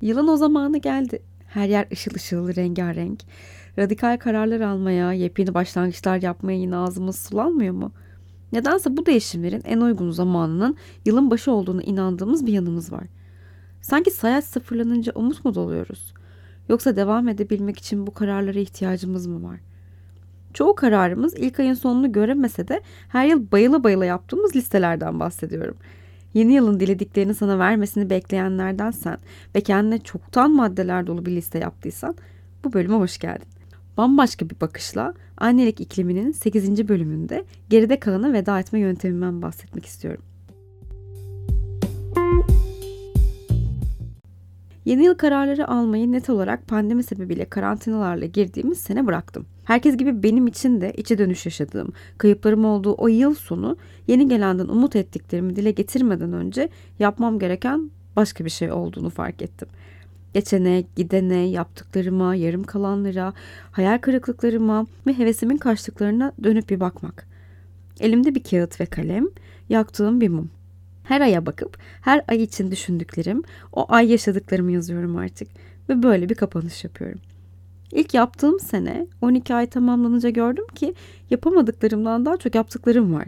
Yılın o zamanı geldi. Her yer ışıl ışıl, rengarenk. Radikal kararlar almaya, yepyeni başlangıçlar yapmaya yine ağzımız sulanmıyor mu? Nedense bu değişimlerin en uygun zamanının yılın başı olduğunu inandığımız bir yanımız var. Sanki sayaç sıfırlanınca umut mu doluyoruz? Yoksa devam edebilmek için bu kararlara ihtiyacımız mı var? Çoğu kararımız ilk ayın sonunu göremese de her yıl bayıla bayıla yaptığımız listelerden bahsediyorum. Yeni yılın dilediklerini sana vermesini bekleyenlerden sen ve kendine çoktan maddeler dolu bir liste yaptıysan bu bölüme hoş geldin. Bambaşka bir bakışla annelik ikliminin 8. bölümünde geride kalana veda etme yöntemimden bahsetmek istiyorum. Yeni yıl kararları almayı net olarak pandemi sebebiyle karantinalarla girdiğimiz sene bıraktım. Herkes gibi benim için de içe dönüş yaşadığım, kayıplarım olduğu o yıl sonu yeni gelenden umut ettiklerimi dile getirmeden önce yapmam gereken başka bir şey olduğunu fark ettim. Geçene, gidene, yaptıklarıma, yarım kalanlara, hayal kırıklıklarıma ve hevesimin kaçtıklarına dönüp bir bakmak. Elimde bir kağıt ve kalem, yaktığım bir mum. Her aya bakıp her ay için düşündüklerim, o ay yaşadıklarımı yazıyorum artık ve böyle bir kapanış yapıyorum. İlk yaptığım sene 12 ay tamamlanınca gördüm ki yapamadıklarımdan daha çok yaptıklarım var.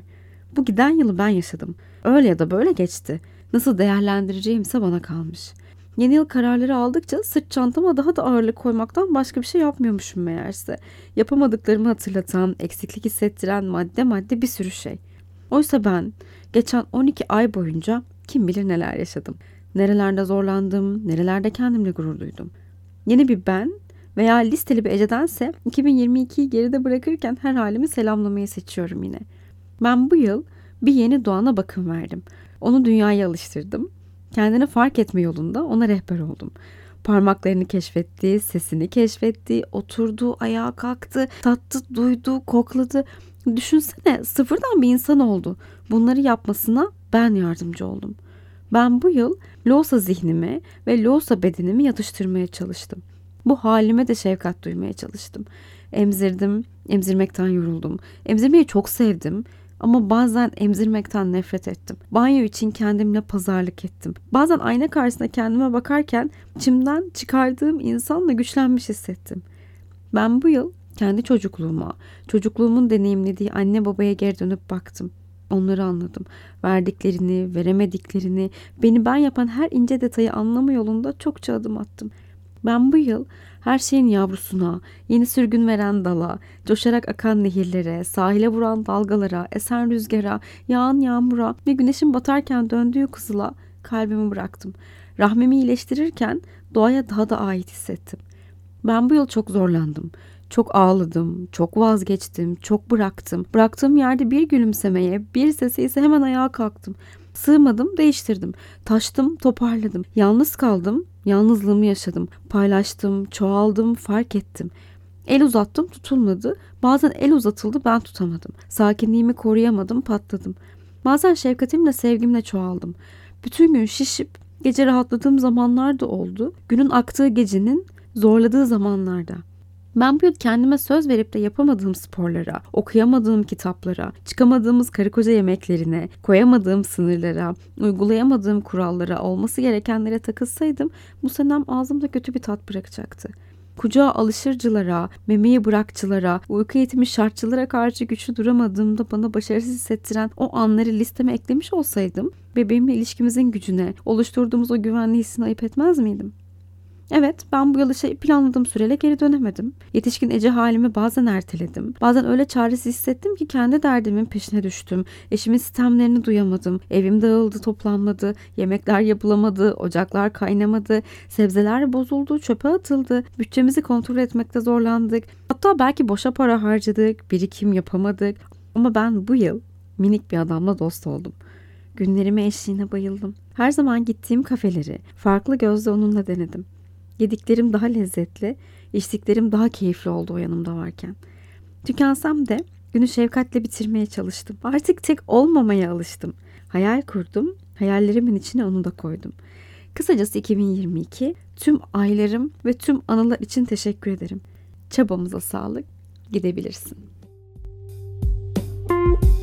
Bu giden yılı ben yaşadım. Öyle ya da böyle geçti. Nasıl değerlendireceğimse bana kalmış. Yeni yıl kararları aldıkça sırt çantama daha da ağırlık koymaktan başka bir şey yapmıyormuşum meğerse. Yapamadıklarımı hatırlatan, eksiklik hissettiren madde madde bir sürü şey. Oysa ben geçen 12 ay boyunca kim bilir neler yaşadım. Nerelerde zorlandım, nerelerde kendimle gurur duydum. Yeni bir ben veya listeli bir Ece'dense 2022'yi geride bırakırken her halimi selamlamayı seçiyorum yine. Ben bu yıl bir yeni doğana bakım verdim. Onu dünyaya alıştırdım. Kendini fark etme yolunda ona rehber oldum. Parmaklarını keşfetti, sesini keşfetti, oturdu, ayağa kalktı, tattı, duydu, kokladı. Düşünsene sıfırdan bir insan oldu. Bunları yapmasına ben yardımcı oldum. Ben bu yıl Losa zihnimi ve Losa bedenimi yatıştırmaya çalıştım. Bu halime de şefkat duymaya çalıştım. Emzirdim, emzirmekten yoruldum. Emzirmeyi çok sevdim ama bazen emzirmekten nefret ettim. Banyo için kendimle pazarlık ettim. Bazen ayna karşısında kendime bakarken içimden çıkardığım insanla güçlenmiş hissettim. Ben bu yıl kendi çocukluğuma, çocukluğumun deneyimlediği anne babaya geri dönüp baktım. Onları anladım. Verdiklerini, veremediklerini, beni ben yapan her ince detayı anlama yolunda çokça adım attım. Ben bu yıl her şeyin yavrusuna, yeni sürgün veren dala, coşarak akan nehirlere, sahile vuran dalgalara, esen rüzgara, yağan yağmura ve güneşin batarken döndüğü kızıla kalbimi bıraktım. Rahmimi iyileştirirken doğaya daha da ait hissettim. Ben bu yıl çok zorlandım. Çok ağladım, çok vazgeçtim, çok bıraktım. Bıraktığım yerde bir gülümsemeye, bir sese ise hemen ayağa kalktım. Sığmadım, değiştirdim. Taştım, toparladım. Yalnız kaldım, yalnızlığımı yaşadım. Paylaştım, çoğaldım, fark ettim. El uzattım, tutulmadı. Bazen el uzatıldı, ben tutamadım. Sakinliğimi koruyamadım, patladım. Bazen şefkatimle, sevgimle çoğaldım. Bütün gün şişip gece rahatladığım zamanlar da oldu. Günün aktığı gecenin zorladığı zamanlarda. Ben bu yıl kendime söz verip de yapamadığım sporlara, okuyamadığım kitaplara, çıkamadığımız karı koca yemeklerine, koyamadığım sınırlara, uygulayamadığım kurallara, olması gerekenlere takılsaydım bu senem ağzımda kötü bir tat bırakacaktı. Kucağa alışırcılara, memeyi bırakçılara, uyku eğitimi şartçılara karşı güçlü duramadığımda bana başarısız hissettiren o anları listeme eklemiş olsaydım, bebeğimle ilişkimizin gücüne, oluşturduğumuz o güvenli hissini ayıp etmez miydim? Evet ben bu yıl işe planladığım süreyle geri dönemedim. Yetişkin Ece halimi bazen erteledim. Bazen öyle çaresiz hissettim ki kendi derdimin peşine düştüm. Eşimin sistemlerini duyamadım. Evim dağıldı toplanmadı. Yemekler yapılamadı. Ocaklar kaynamadı. Sebzeler bozuldu. Çöpe atıldı. Bütçemizi kontrol etmekte zorlandık. Hatta belki boşa para harcadık. Birikim yapamadık. Ama ben bu yıl minik bir adamla dost oldum. Günlerime eşliğine bayıldım. Her zaman gittiğim kafeleri farklı gözle onunla denedim. Yediklerim daha lezzetli, içtiklerim daha keyifli oldu o yanımda varken. Tükensem de günü şefkatle bitirmeye çalıştım. Artık tek olmamaya alıştım. Hayal kurdum, hayallerimin içine onu da koydum. Kısacası 2022 tüm aylarım ve tüm anılar için teşekkür ederim. Çabamıza sağlık, gidebilirsin. Müzik